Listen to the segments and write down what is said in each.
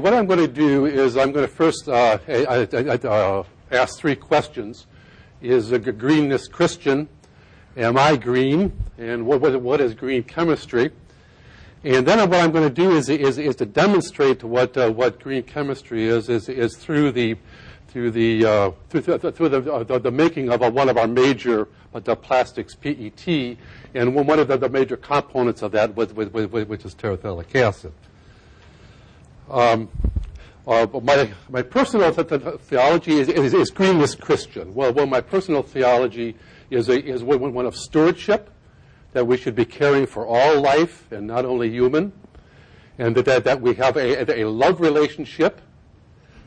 What I'm going to do is I'm going to first uh, I, I, uh, ask three questions. Is a greenness Christian? Am I green? And what, what, what is green chemistry? And then what I'm going to do is, is, is to demonstrate what, uh, what green chemistry is, is, is through the, through the, uh, through, through the, uh, the, the, making of a, one of our major uh, the plastics, PET, and one of the, the major components of that, which, which is terephthalic acid. Um, uh, my, my personal th- th- theology is, is, is, Christian. Well, well, my personal theology is, a, is one, of stewardship, that we should be caring for all life and not only human, and that, that, that we have a, a love relationship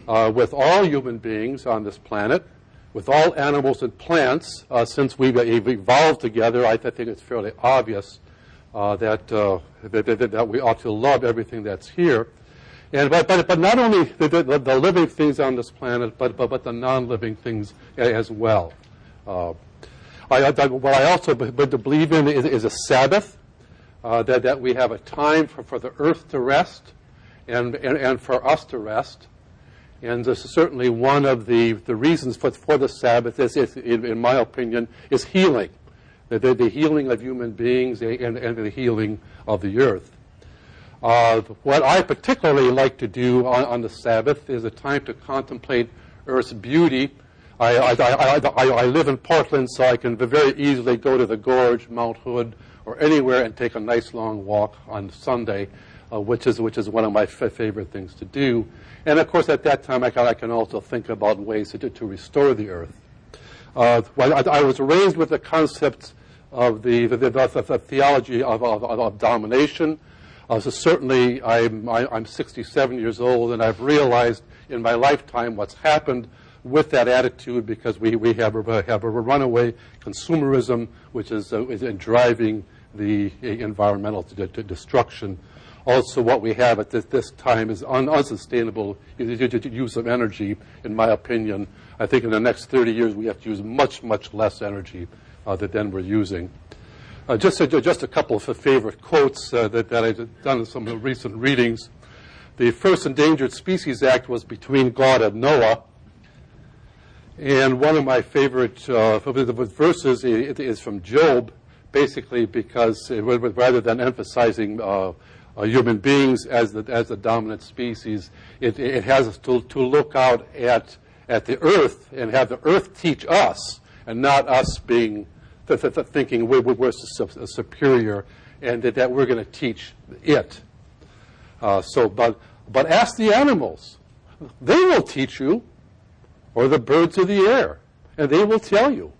uh, with all human beings on this planet, with all animals and plants. Uh, since we've evolved together, I think it's fairly obvious uh, that, uh, that, that, that, we ought to love everything that's here. And, but, but, but not only the, the, the living things on this planet, but, but, but the non-living things as well. Uh, I, what I also believe in is, is a Sabbath, uh, that, that we have a time for, for the earth to rest and, and, and for us to rest. And this is certainly one of the, the reasons for, for the Sabbath, is, is in, in, my opinion, is healing. The, the, the, healing of human beings and, and the healing of the earth. Uh, what I particularly like to do on, on, the Sabbath is a time to contemplate Earth's beauty. I, I, I, I, live in Portland, so I can very easily go to the Gorge, Mount Hood, or anywhere and take a nice long walk on Sunday, uh, which is which is one of my f- favorite things to do. And of course, at that time, I can, I can also think about ways to, to restore the earth. Uh, well, I, was raised with the concept of the, the, the, the theology of, of, of domination. Uh, so certainly, I'm, I, i am 67 years old, and I've realized in my lifetime what's happened with that attitude because we, we have, a, have a runaway consumerism, which is, uh, is driving the environmental destruction. Also, what we have at this, this time is un, unsustainable use of energy, in my opinion. I think in the next 30 years, we have to use much, much less energy uh, than we're using. Uh, just, a, just a couple of favorite quotes uh, that, that I've done in some of the recent readings. The first Endangered Species Act was between God and Noah. And one of my favorite uh, verses is from Job, basically because it, rather than emphasizing uh, uh, human beings as the, as the dominant species, it, it has us to, to look out at, at the earth and have the earth teach us, and not us being thinking we're, we're su- superior and that, that we're going to teach it. Uh, so, but, but ask the animals. They will teach you, or the birds of the air, and they will tell you.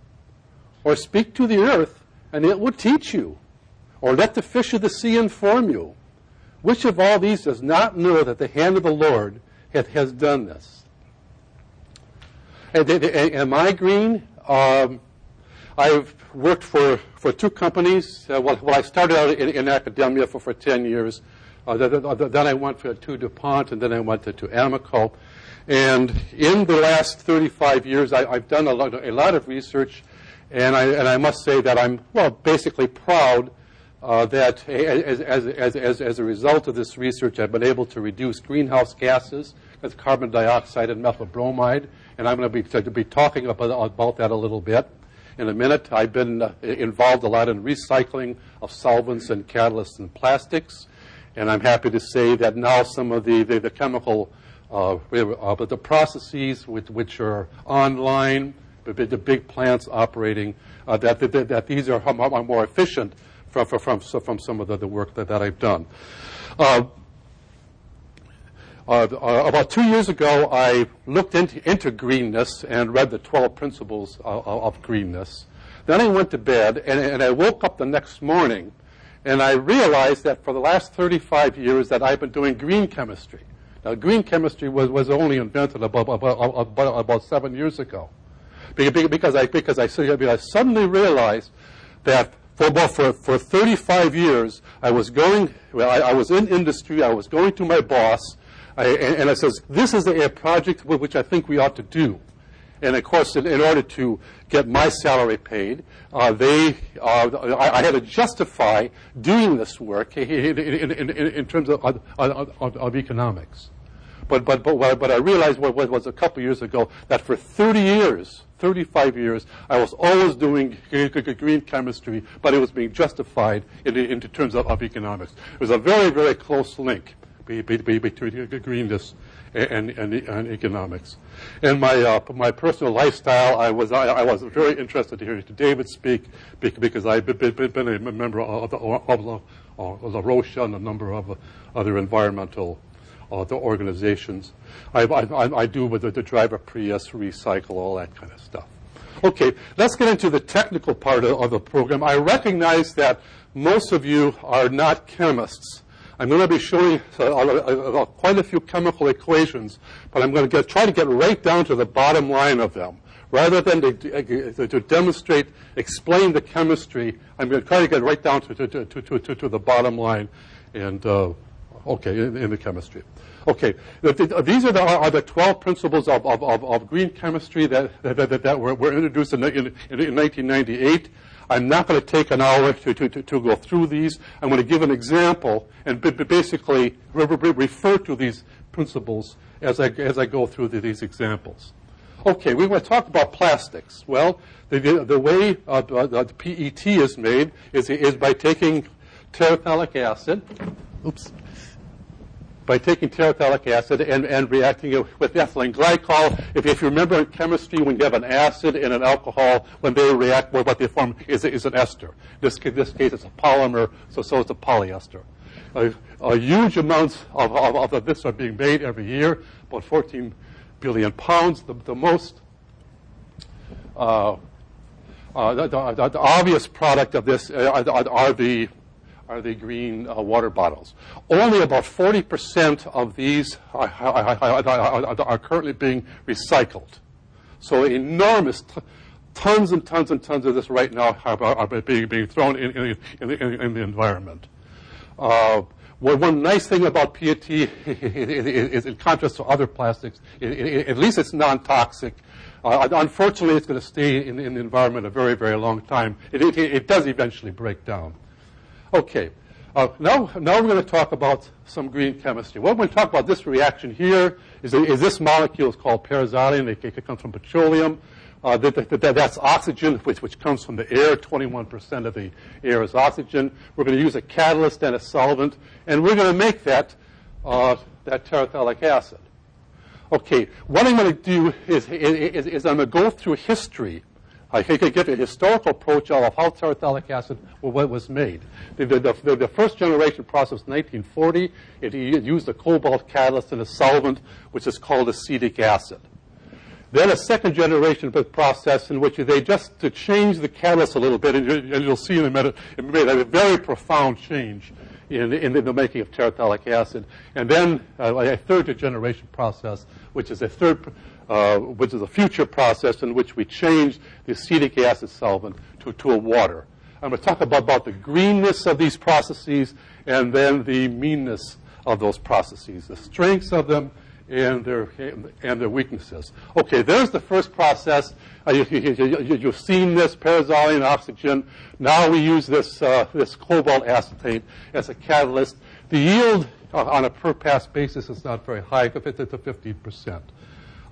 Or speak to the earth, and it will teach you. Or let the fish of the sea inform you. Which of all these does not know that the hand of the Lord hath, has done this? And, am I green? Um, I've worked for, for two companies. Uh, well, well, I started out in, in academia for, for 10 years. Uh, then, then, I went to DuPont, and then I went to, to Amoco. And in the last 35 years, I, have done a lot, a lot, of research, and I, and I must say that I'm, well, basically proud uh, that as, as, as, as, a result of this research, I've been able to reduce greenhouse gases, that's carbon dioxide and methyl bromide, and I'm going to be, to be talking about, about that a little bit in a minute. I've been uh, involved a lot in recycling of solvents and catalysts and plastics, and I'm happy to say that now some of the, the, the chemical uh, uh, the processes which, which are online, the, the big plants operating, uh, that, that, that, these are, more efficient from, from, from some of the, the work that, that I've done. Uh, uh, about two years ago, I looked into, into, greenness and read the 12 principles of, of greenness. Then I went to bed, and, and, I woke up the next morning, and I realized that for the last 35 years that I've been doing green chemistry. Now, green chemistry was, was only invented about, about, about, about seven years ago. Because I, because I, I suddenly realized that for, for, for 35 years, I was going, well, I, I was in industry, I was going to my boss, I, and, and, I says, this is a, project which I think we ought to do. And of course, in, in order to get my salary paid, uh, they, uh, I, I, had to justify doing this work in, in, in terms of, of, of, economics. But, but, but, but I realized what, what was a couple years ago that for 30 years, 35 years, I was always doing green chemistry, but it was being justified in, in terms of, of economics. It was a very, very close link between greenness and, and, and economics. And my uh, my personal lifestyle, I was I, I, was very interested to hear David speak because I've been, a member of the, of the, of the ROSHA and a number of other environmental uh, the organizations. I, I, I do with the, the driver Prius, recycle, all that kind of stuff. Okay, let's get into the technical part of, of the program. I recognize that most of you are not chemists. I'm going to be showing uh, quite a few chemical equations, but I'm going to get, try to get right down to the bottom line of them. Rather than to, to demonstrate, explain the chemistry, I'm going to try to get right down to, to, to, to the bottom line and, uh, okay, in, in, the chemistry. Okay, these are the, are the 12 principles of, of, of, of green chemistry that, that, that, that were, were, introduced in, in, in 1998. I'm not going to take an hour to, to, to, to, go through these. I'm going to give an example and b- basically re- re- refer to these principles as I, as I go through the, these examples. Okay, we want to talk about plastics. Well, the, the way uh, the PET is made is, is by taking terephthalic acid. Oops by taking terephthalic acid and, and reacting it with ethylene glycol. If, if, you remember in chemistry, when you have an acid and an alcohol, when they react, what they form is, is an ester. In this, this case, it's a polymer, so so it's a polyester. A, a huge amounts of, of, of, this are being made every year, about 14 billion pounds. The, the most uh, uh, the, the, the, obvious product of this are, are the are the green uh, water bottles. Only about 40% of these are, are, are, currently being recycled. So enormous, t- tons and tons and tons of this right now are, being, being, thrown in, in, in, the, in the, environment. Uh, well, one nice thing about PET is, in contrast to other plastics, it, it, at least it's non-toxic. Uh, unfortunately, it's going to stay in, in, the environment a very, very long time. It, it, does eventually break down. Okay. Uh, now, now we're going to talk about some green chemistry. What we're going to talk about this reaction here is, is this molecule is called paraxylene. It, it comes from petroleum. Uh, that, that, that, that's oxygen, which, which comes from the air. 21% of the air is oxygen. We're going to use a catalyst and a solvent, and we're going to make that, uh, that terephthalic acid. Okay, what I'm going to do is, is, is I'm going to go through history I could give a historical approach of how terephthalic acid was made. The, the, the, the, first generation process was 1940. It used a cobalt catalyst and a solvent, which is called acetic acid. Then a second generation process in which they just to change the catalyst a little bit, and, you, will see in a minute, it made a very profound change in, in the making of terephthalic acid. And then uh, a third generation process, which is a third uh, which is a future process in which we change the acetic acid solvent to, to a water. I'm going to talk about, about the greenness of these processes and then the meanness of those processes, the strengths of them and their, and their weaknesses. Okay, there's the first process. Uh, you, have you, seen this, paraxylene oxygen. Now we use this, uh, this cobalt acetate as a catalyst. The yield on a per pass basis is not very high, to 15 percent.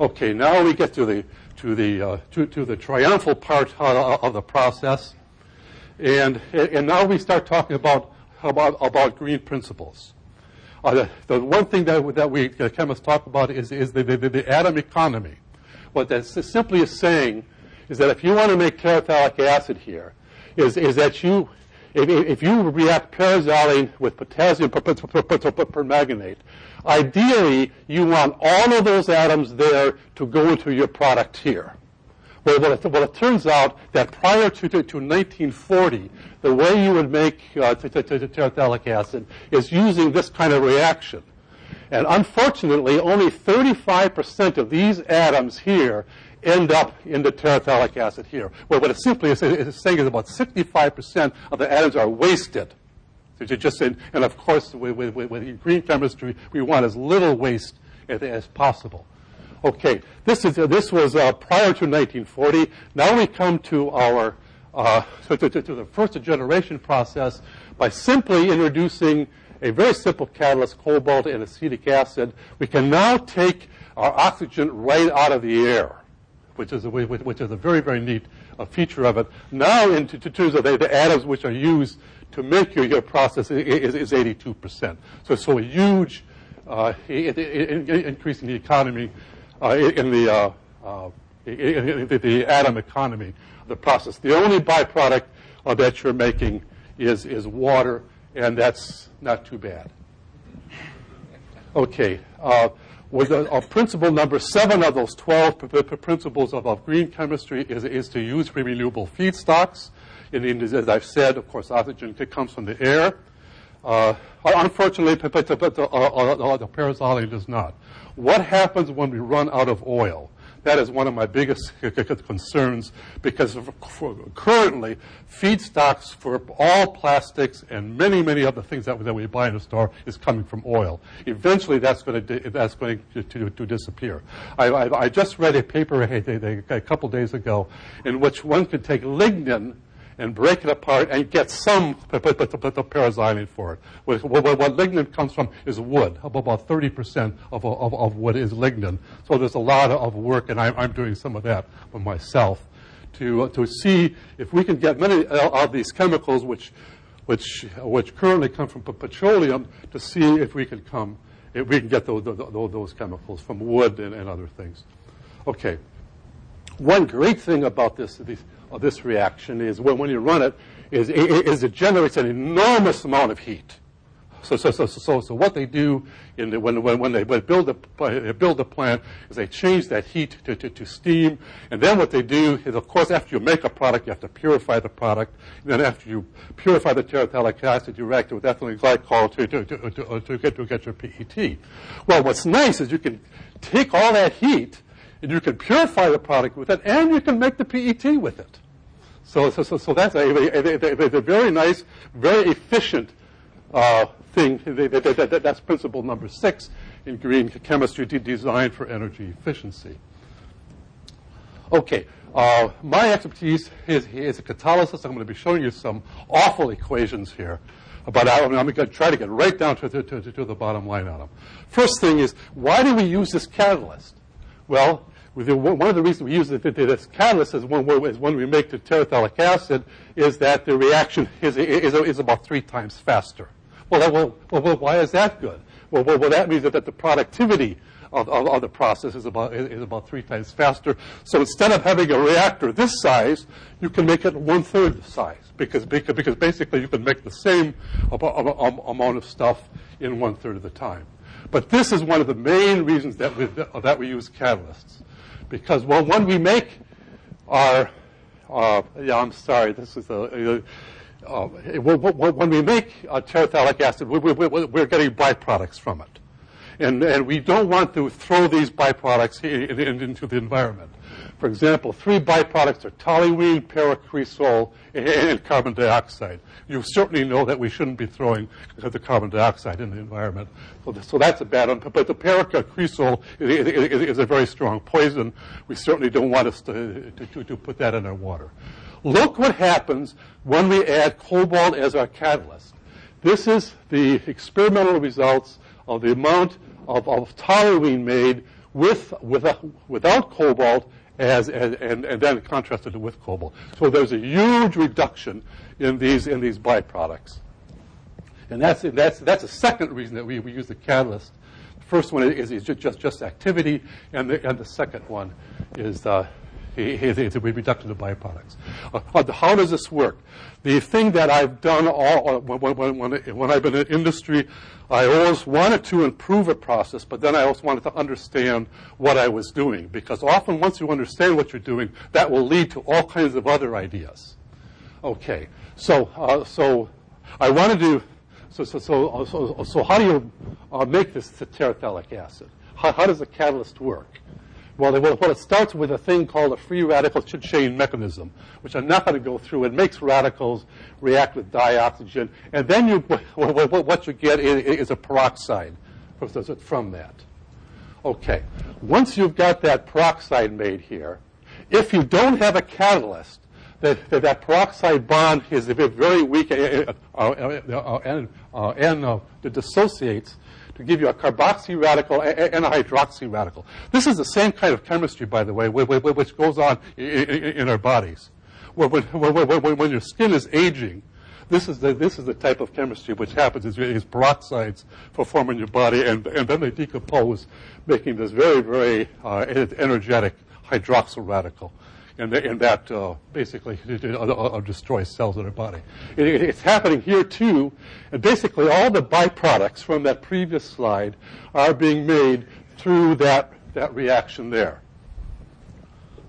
Okay, now we get to the to the uh, to, to the triumphal part of the process, and and now we start talking about about about green principles. Uh, the, the, one thing that that we chemists talk about is is the, the, the atom economy. What that simply is saying is that if you want to make terephthalic acid here, is is that you if, if you react paraxylene with potassium permanganate, ideally you want all of those atoms there to go into your product here. Well, it, it turns out that prior to, to, to 1940, the way you would make uh, terephthalic acid is using this kind of reaction. And unfortunately, only 35% of these atoms here end up in the terephthalic acid here. Well, what it simply is, saying is about 65% of the atoms are wasted. Just and of course, with, with, with, green chemistry, we want as little waste as, as possible. Okay, this is this was uh, prior to 1940. Now we come to our uh, to, to, to, the first generation process by simply introducing a very simple catalyst, cobalt and acetic acid, we can now take our oxygen right out of the air, which is a, which is a very, very neat uh, feature of it. Now, into terms of the, the, atoms which are used to make your, your process is, is 82%. So, so a huge uh, increase in the economy, uh, in the, uh, uh, in the, the atom economy the process. The only byproduct that you're making is, is water, and that's not too bad. Okay. Uh, with a, principle number seven of those 12 p- p- principles of, of, green chemistry is, is to use renewable feedstocks. In, in, as I've said, of course, oxygen comes from the air. Uh, unfortunately, p- p- the, uh, uh, the paraxylene does not. What happens when we run out of oil? That is one of my biggest concerns because currently feedstocks for all plastics and many, many other things that, that we buy in the store is coming from oil. Eventually, that's going to, that's going to, to, to disappear. I, I, I, just read a paper a, a couple days ago in which one could take lignin and break it apart and get some paraxylene for it. What, what, what, lignin comes from is wood. About 30% of, of, of wood is lignin. So there's a lot of work, and I'm, I'm doing some of that for myself to, uh, to see if we can get many of these chemicals which, which, which currently come from petroleum to see if we can come, if we can get those, those, those chemicals from wood and, and other things. Okay. One great thing about this, these, of this reaction is when, when you run it, is, is it generates an enormous amount of heat. So, so, so, so, so what they do in the, when, when, when they build a, build a plant is they change that heat to, to, to, steam. And then what they do is, of course, after you make a product, you have to purify the product. And then after you purify the terephthalic acid, you react it with ethylene glycol to, to, to, to, uh, to, get, to get your PET. Well, what's nice is you can take all that heat and you can purify the product with it, and you can make the PET with it. So, so, so, so that's a, a, a, a, very nice, very efficient uh, thing. That's principle number six in green chemistry, designed for energy efficiency. Okay, uh, my expertise is, is a catalysis. I'm going to be showing you some awful equations here. But I, am going to try to get right down to, to, to, to the bottom line on them. First thing is, why do we use this catalyst? Well, one of the reasons we use this catalyst is when, is we make the terephthalic acid is that the reaction is, is, is about three times faster. Well, well, well, why is that good? Well, well, well that means that, that the productivity of, of, of, the process is about, is about three times faster. So instead of having a reactor this size, you can make it one third the size because, because, because basically you can make the same amount of stuff in one third of the time. But this is one of the main reasons that we, that we use catalysts. Because well, when we make our, uh, yeah, I'm sorry, this is a, uh, when we make uh, terephthalic acid, we, we, we're getting byproducts from it. And, and we don't want to throw these byproducts in, in, into the environment. For example, three byproducts are toluene, paracresol, and carbon dioxide. You certainly know that we shouldn't be throwing the carbon dioxide in the environment. So, so that's a bad one. But the paracresol is, is, is, a very strong poison. We certainly don't want us to, to, to put that in our water. Look what happens when we add cobalt as our catalyst. This is the experimental results of the amount of, of made with, with a, without cobalt as, as, and, and then contrasted with cobalt. So there's a huge reduction in these, in these byproducts. And that's, that's, that's a second reason that we, we use the catalyst. The first one is, is just, just activity, and the, and the second one is, uh, is a reduction of byproducts. Uh, how does this work? The thing that I've done all, when, when, when, when I've been in industry, I always wanted to improve a process, but then I also wanted to understand what I was doing. Because often once you understand what you're doing, that will lead to all kinds of other ideas. Okay, so, uh, so I wanted to, so, so, so, so, so how do you uh, make this terephthalic acid? How, how does the catalyst work? Well, well, it starts with a thing called a free radical chain mechanism, which I'm not going to go through. It makes radicals react with dioxygen, and then you, what you get is a peroxide from that. Okay, once you've got that peroxide made here, if you don't have a catalyst, that, that, that peroxide bond is a bit very weak uh, uh, uh, and, and it dissociates to give you a carboxy radical and a hydroxy radical. This is the same kind of chemistry, by the way, which goes on in our bodies. When, your skin is aging, this is the this is the type of chemistry which happens is, is peroxides form in your body, and and then they decompose, making this very very uh, energetic hydroxyl radical and, and that uh, basically destroys cells in our body. It, it's happening here too, and basically all the byproducts from that previous slide are being made through that, that reaction there.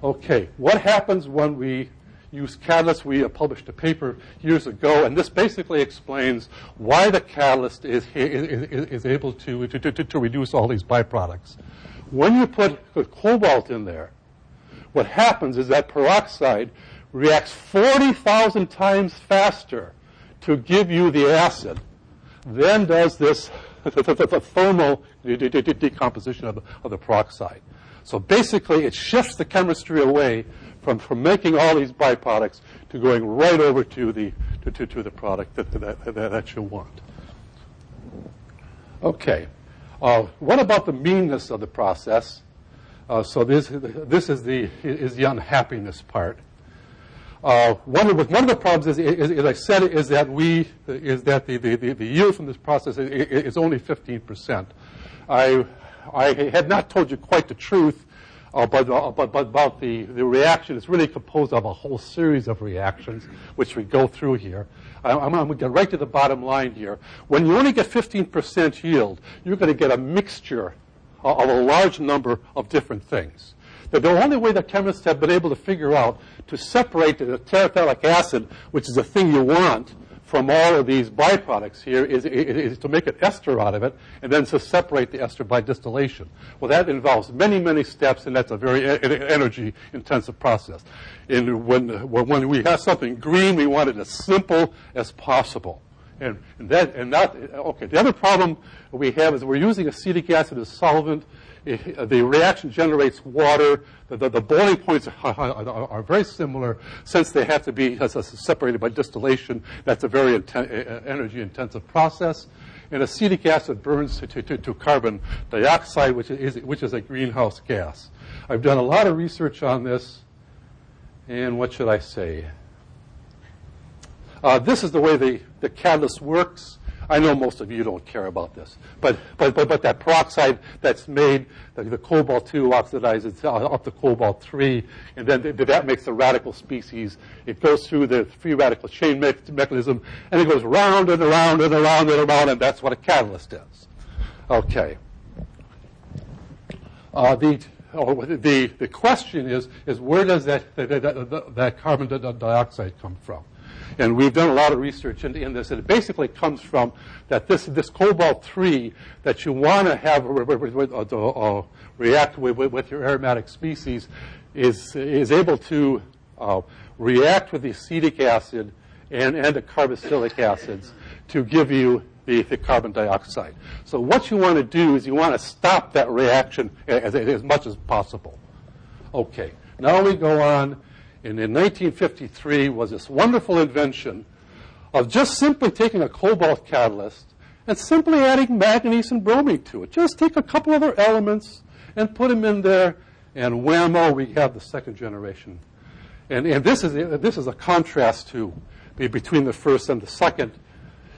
Okay, what happens when we use catalysts? We uh, published a paper years ago, and this basically explains why the catalyst is, is, is able to, to, to, to reduce all these byproducts. When you put cobalt in there, what happens is that peroxide reacts 40,000 times faster to give you the acid than does this thermal decomposition of the, of the peroxide. So basically, it shifts the chemistry away from, from making all these byproducts to going right over to the, to, to, to the product that, that, that, that you want. Okay. Uh, what about the meanness of the process? Uh, so this, this is, the, is the unhappiness part. Uh, one, of the, one of the problems is, is, as I said, is that we is that the, the, the, yield from this process is, is only 15%. I, I had not told you quite the truth, uh, but, uh, but, but about the, the reaction. It's really composed of a whole series of reactions, which we go through here. I'm, I'm going to get right to the bottom line here. When you only get 15% yield, you're going to get a mixture of a large number of different things. That the only way that chemists have been able to figure out to separate the terephthalic acid, which is the thing you want, from all of these byproducts here is, is, to make an ester out of it and then to separate the ester by distillation. Well, that involves many, many steps, and that's a very energy intensive process. And when, when we have something green, we want it as simple as possible. And, and that, and that, okay. The other problem we have is we're using acetic acid as solvent. It, the reaction generates water. The, the, the boiling points are, are, are, very similar since they have to be separated by distillation. That's a very inten- energy intensive process. And acetic acid burns to, to, to, carbon dioxide, which is, which is a greenhouse gas. I've done a lot of research on this. And what should I say? Uh, this is the way the, the catalyst works. I know most of you don't care about this, but but but, but that peroxide that's made, the, the cobalt two oxidizes up to cobalt three, and then th- that makes the radical species. It goes through the free radical chain me- mechanism, and it goes round and around and around and around, and that's what a catalyst is. Okay. Uh, the oh, the the question is is where does that that, that, that carbon dioxide come from? And we've done a lot of research in, in this, and it basically comes from that this, this cobalt-3 that you want to have uh, uh, react with, with, your aromatic species is, is able to uh, react with the acetic acid and, and the carboxylic acids to give you the, the, carbon dioxide. So what you want to do is you want to stop that reaction as, as much as possible. Okay, now we go on and in 1953 was this wonderful invention of just simply taking a cobalt catalyst and simply adding manganese and bromine to it. Just take a couple other elements and put them in there, and whammo, we have the second generation. And, and this, is, this is a contrast to between the first and the second.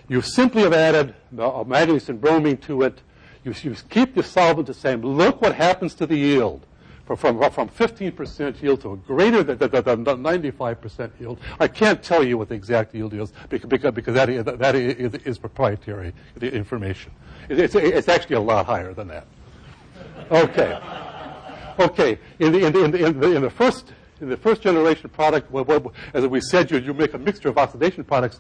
You simply have added uh, manganese and bromine to it. You, you keep the solvent the same. Look what happens to the yield from, from, from 15% yield to a greater than, than, than 95% yield. I can't tell you what the exact yield is because, because, because that, is, that is, is proprietary information. It's, it's actually a lot higher than that. Okay. Okay. In the, in the, in the, in the first in the first generation product, as we said, you, you make a mixture of oxidation products.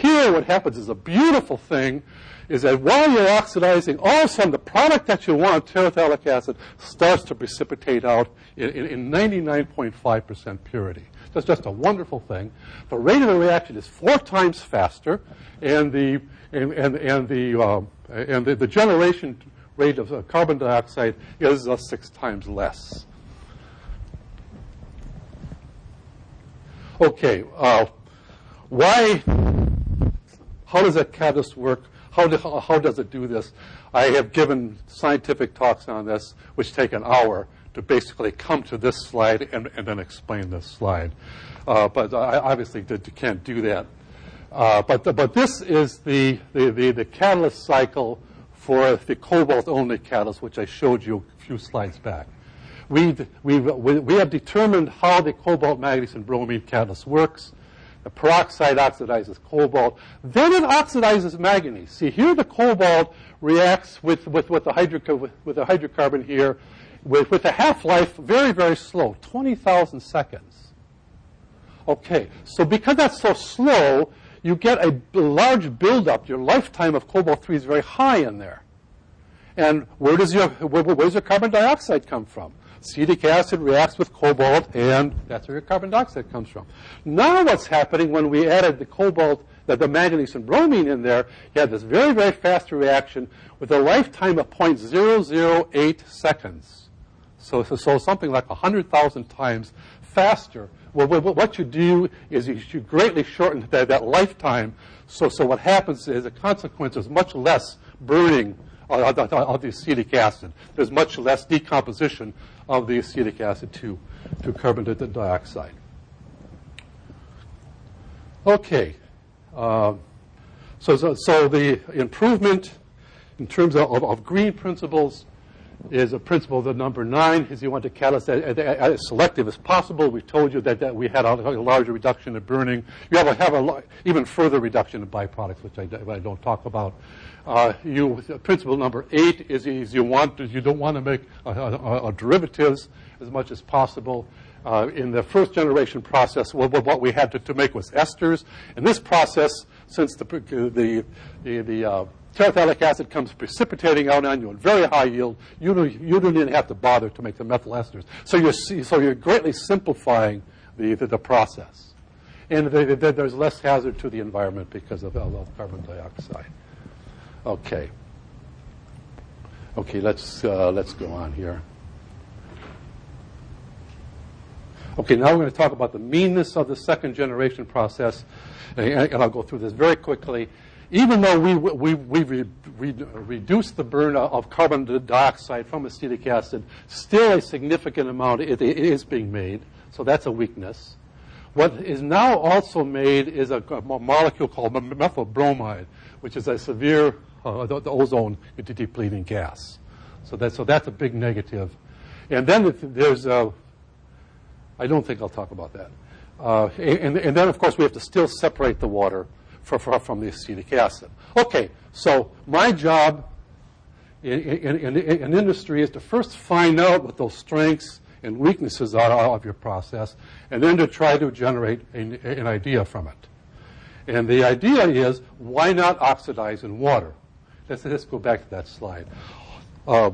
Here, what happens is a beautiful thing is that while you're oxidizing, all of a sudden the product that you want, terephthalic acid, starts to precipitate out in, in, in 99.5% purity. That's just a wonderful thing. The rate of the reaction is four times faster, and the and and, and the um, and the, the, generation rate of uh, carbon dioxide is uh, six times less. Okay, uh, why, how does a catalyst work? How, do, how does it do this? I have given scientific talks on this, which take an hour to basically come to this slide and, and then explain this slide. Uh, but I obviously did, can't do that. Uh, but, the, but this is the, the, the, the, catalyst cycle for the cobalt-only catalyst, which I showed you a few slides back. We've, we've, we have determined how the cobalt, manganese, and bromine catalyst works. The peroxide oxidizes cobalt. Then it oxidizes manganese. See, here the cobalt reacts with, with, with, the, hydro, with, with the hydrocarbon here with, with a half-life very, very slow, 20,000 seconds. Okay, so because that's so slow, you get a large buildup. Your lifetime of cobalt-3 is very high in there. And where does your, where, where does your carbon dioxide come from? Acetic acid reacts with cobalt, and that's where your carbon dioxide comes from. Now what's happening when we added the cobalt, the, the manganese and bromine in there, you had this very, very fast reaction with a lifetime of 0.008 seconds. So, so, so something like 100,000 times faster. Well, what you do is you greatly shorten that, that lifetime. So, so what happens is the consequence is much less burning of the acetic acid. There's much less decomposition of the acetic acid to, to carbon dioxide. Okay. Uh, so, so, so, the improvement in terms of, of, of, green principles is a principle the number nine is you want to catalyst as, as selective as possible. We told you that, that we had a, a larger reduction in burning. You have a, have a even further reduction in byproducts, which I, I don't talk about. Uh, you, principle number eight is, is you want you don't want to make derivatives as much as possible. Uh, in the first generation process, what, what we had to, to, make was esters. In this process, since the the the, the uh, terephthalic acid comes precipitating out on you in very high yield, you don't, you don't even have to bother to make the methyl esters. So you're so you're greatly simplifying the the, the process, and the, there's less hazard to the environment because of, of carbon dioxide. Okay. Okay, let's, uh, let's go on here. Okay, now we're going to talk about the meanness of the second generation process, and, I'll go through this very quickly. Even though we, we, we re, re, the burn of carbon dioxide from acetic acid, still a significant amount it, it is being made, so that's a weakness. What is now also made is a, a molecule called methyl bromide, which is a severe uh, the, the, ozone depleting gas. So, that, so that's a big negative. And then there's, uh, I don't think I'll talk about that. Uh, and, and, then, of course, we have to still separate the water for, for, from the acetic acid. Okay, so my job in, in, in, in, industry is to first find out what those strengths and weaknesses are of your process, and then to try to generate an, an idea from it. And the idea is, why not oxidize in water? Let's, let's go back to that slide. Uh,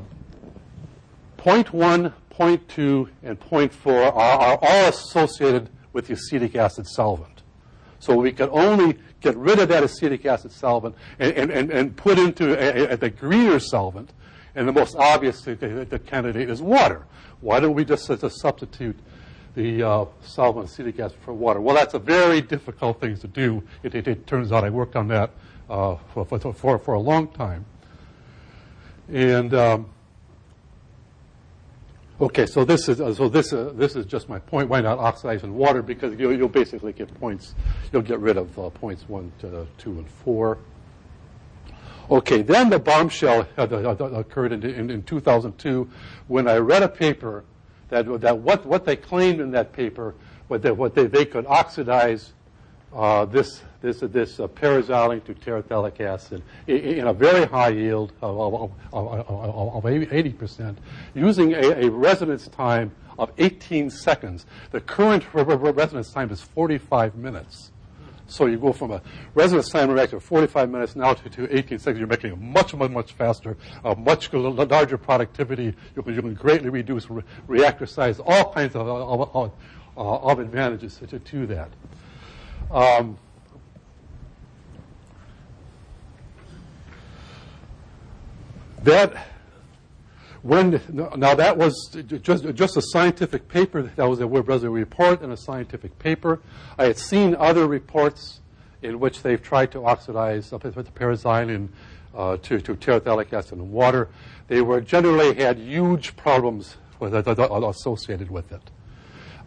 point one, point two, and point four are, are all associated with the acetic acid solvent. So we can only get rid of that acetic acid solvent and, and, and put into a, a, the greener solvent. And the most obvious the, the candidate is water. Why don't we just, just substitute the uh, solvent acetic acid for water? Well, that's a very difficult thing to do. It, it, it turns out I worked on that uh, for, for, for a long time. And um, okay, so this is uh, so this uh, this is just my point. Why not oxidize in water? Because you'll, you'll basically get points. You'll get rid of uh, points one, to, two, and four. Okay, then the bombshell occurred in, in, in 2002 when I read a paper that that what what they claimed in that paper, what they, what they, they could oxidize uh, this this this uh, to terephthalic acid in, a very high yield of, of, of, of 80%, using a, a, residence time of 18 seconds. The current residence time is 45 minutes. So you go from a residence time reactor of 45 minutes now to, to 18 seconds. You're making a much, much, much faster, much larger productivity. You can, you can greatly reduce re- reactor size, all kinds of, of, of advantages to, to that. Um, that when now that was just just a scientific paper. That was a was a report and a scientific paper. I had seen other reports in which they've tried to oxidize with the paraxylene uh, to, to terephthalic acid in water. They were generally had huge problems with, associated with it.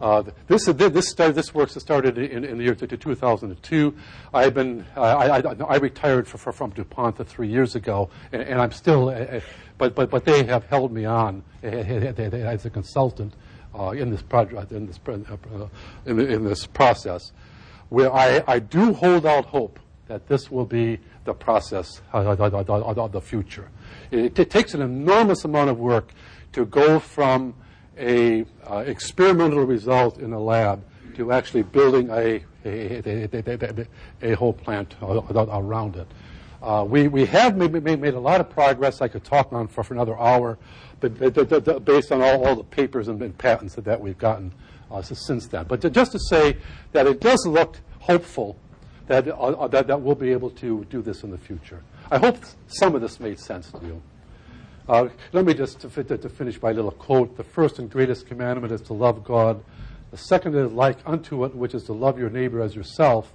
Uh, this this started, this work started in, in the year 2002. I've been uh, I, I, I, retired for, for, from DuPont three years ago, and, and I'm still, uh, uh, but but but they have held me on as a consultant uh, in this project in this in, in, this process, where I, I do hold out hope that this will be the process of, of the future. It, it takes an enormous amount of work to go from a uh, experimental result in a lab to actually building a, a, a, a whole plant around it. Uh, we, we have made, made, a lot of progress I could talk on for, for another hour, but, based on all, all the papers and, patents that, that we've gotten uh, since then. But to, just to say that it does look hopeful that, uh, that, that we'll be able to do this in the future. I hope some of this made sense to you. Uh, let me just to, to, finish by a little quote. The first and greatest commandment is to love God. The second is like unto it, which is to love your neighbor as yourself.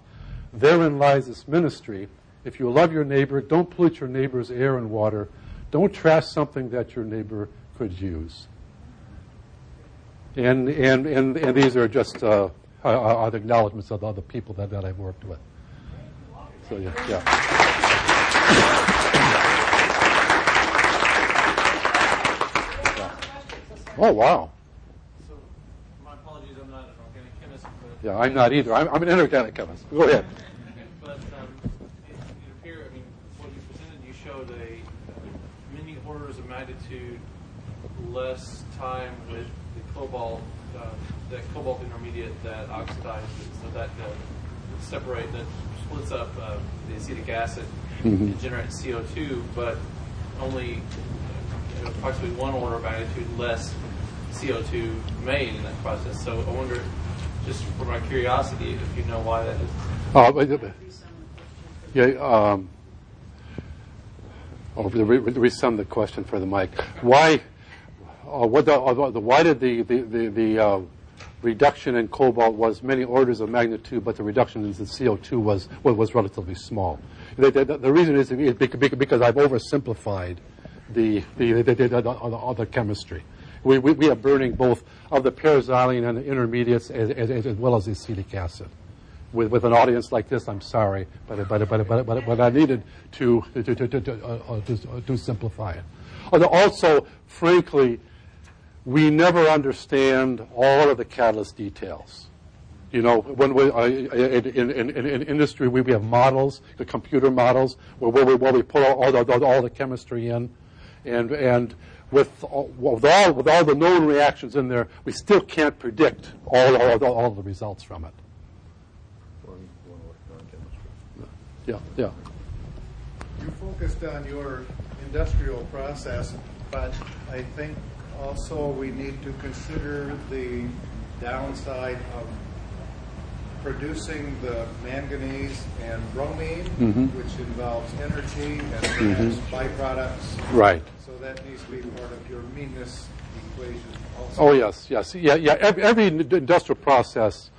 Therein lies this ministry. If you love your neighbor, don't pollute your neighbor's air and water. Don't trash something that your neighbor could use. And, and, and, and these are just uh, are the acknowledgments of the other people that, that I've worked with. So, yeah. yeah. Oh, wow. So, my apologies, I'm not an organic chemist. But yeah, I'm not either. I'm, I'm an inorganic chemist. Go ahead. but um, it, it appeared, I mean, what you presented, you showed a many orders of magnitude less time with the cobalt, uh, that cobalt intermediate that oxidizes, so that uh, separate, that splits up uh, the acetic acid mm-hmm. and generates CO2, but only approximately one order of magnitude less CO2 made in that process. So I wonder, just for my curiosity, if you know why that is. Uh, yeah. Um, oh, resum the question for the mic. Why? Uh, what the, uh, the, why did the the the, the uh, reduction in cobalt was many orders of magnitude, but the reduction in the CO2 was was relatively small? The, the, the reason is because I've oversimplified the, the, the, the, the, the chemistry. We, we, we, are burning both of the paraxylene and the intermediates as, as, as well as the acetic acid. With, with an audience like this, I'm sorry, but, but, but, but, but, but I needed to, to, to, to, to, uh, to, to simplify it. Also, frankly, we never understand all of the catalyst details. You know, when we, uh, in, in, in, in, industry, we, we have models, the computer models, where, where, we, where we put all, all, all the chemistry in. And, and with, with, all, with all the known reactions in there, we still can't predict all, all, all the results from it. Yeah, yeah. You focused on your industrial process, but I think also we need to consider the downside of producing the manganese and bromine, mm-hmm. which involves energy and mm-hmm. byproducts. Right. That needs to be part of your meanness equation also. Oh, yes, yes. Yeah, yeah. Every, every industrial process,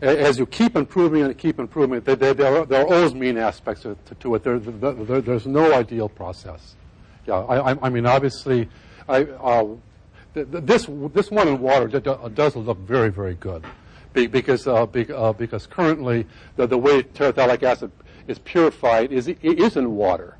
as you keep improving and keep improving, there, there, there, are, there are always mean aspects to, to it. There, there, there's no ideal process. Yeah, I, I mean, obviously, I, uh, this, this one in water does look very, very good because, uh, uh, because currently the, the way terephthalic acid is purified is, is in water.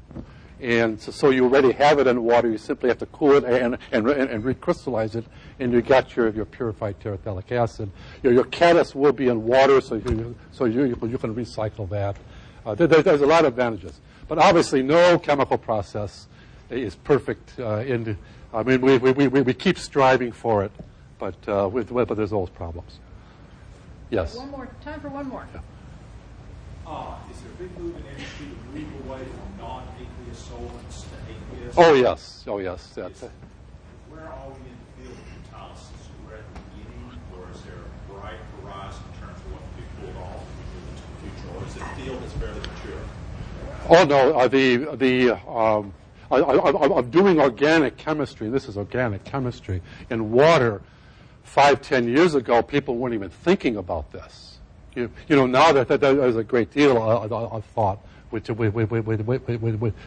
And so, so, you already have it in water. You simply have to cool it and, and, and, and recrystallize it, and you got your, your purified terephthalic acid. Your, your catalyst will be in water, so you, so you, you can recycle that. Uh, there, there's a lot of advantages. But obviously, no chemical process is perfect. Uh, in, I mean, we, we, we, we keep striving for it, but, uh, with, but there's always problems. Yes. One more. Time for one more. Yeah. Uh, is there a big move in industry to move away from solvents to aqueous? Oh, yes. Oh, yes. That's is, where are we in the field of catalysis? We're at the beginning, or is there a bright horizon in terms of what can be pulled off into the future, or is it a field that's fairly mature? Oh, no. Uh, the, the, um, of, of, of doing organic chemistry, and this is organic chemistry, in water five, ten years ago, people weren't even thinking about this. You, you know, now that, that there's a great deal of, of, of thought which,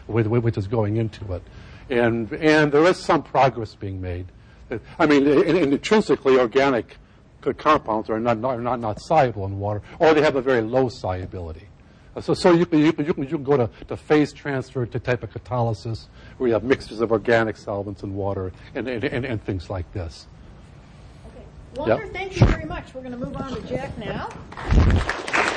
which, is going into it. And, and there is some progress being made. I mean, in, in intrinsically organic compounds are not, are not, not soluble in water, or they have a very low solubility. So, so you, can, you, can, you, can, you can go to, to phase transfer to type of catalysis where you have mixtures of organic solvents and water and, and, and, and things like this. Okay. Walter, Yep. thank you very much. We're going to move on to Jack now.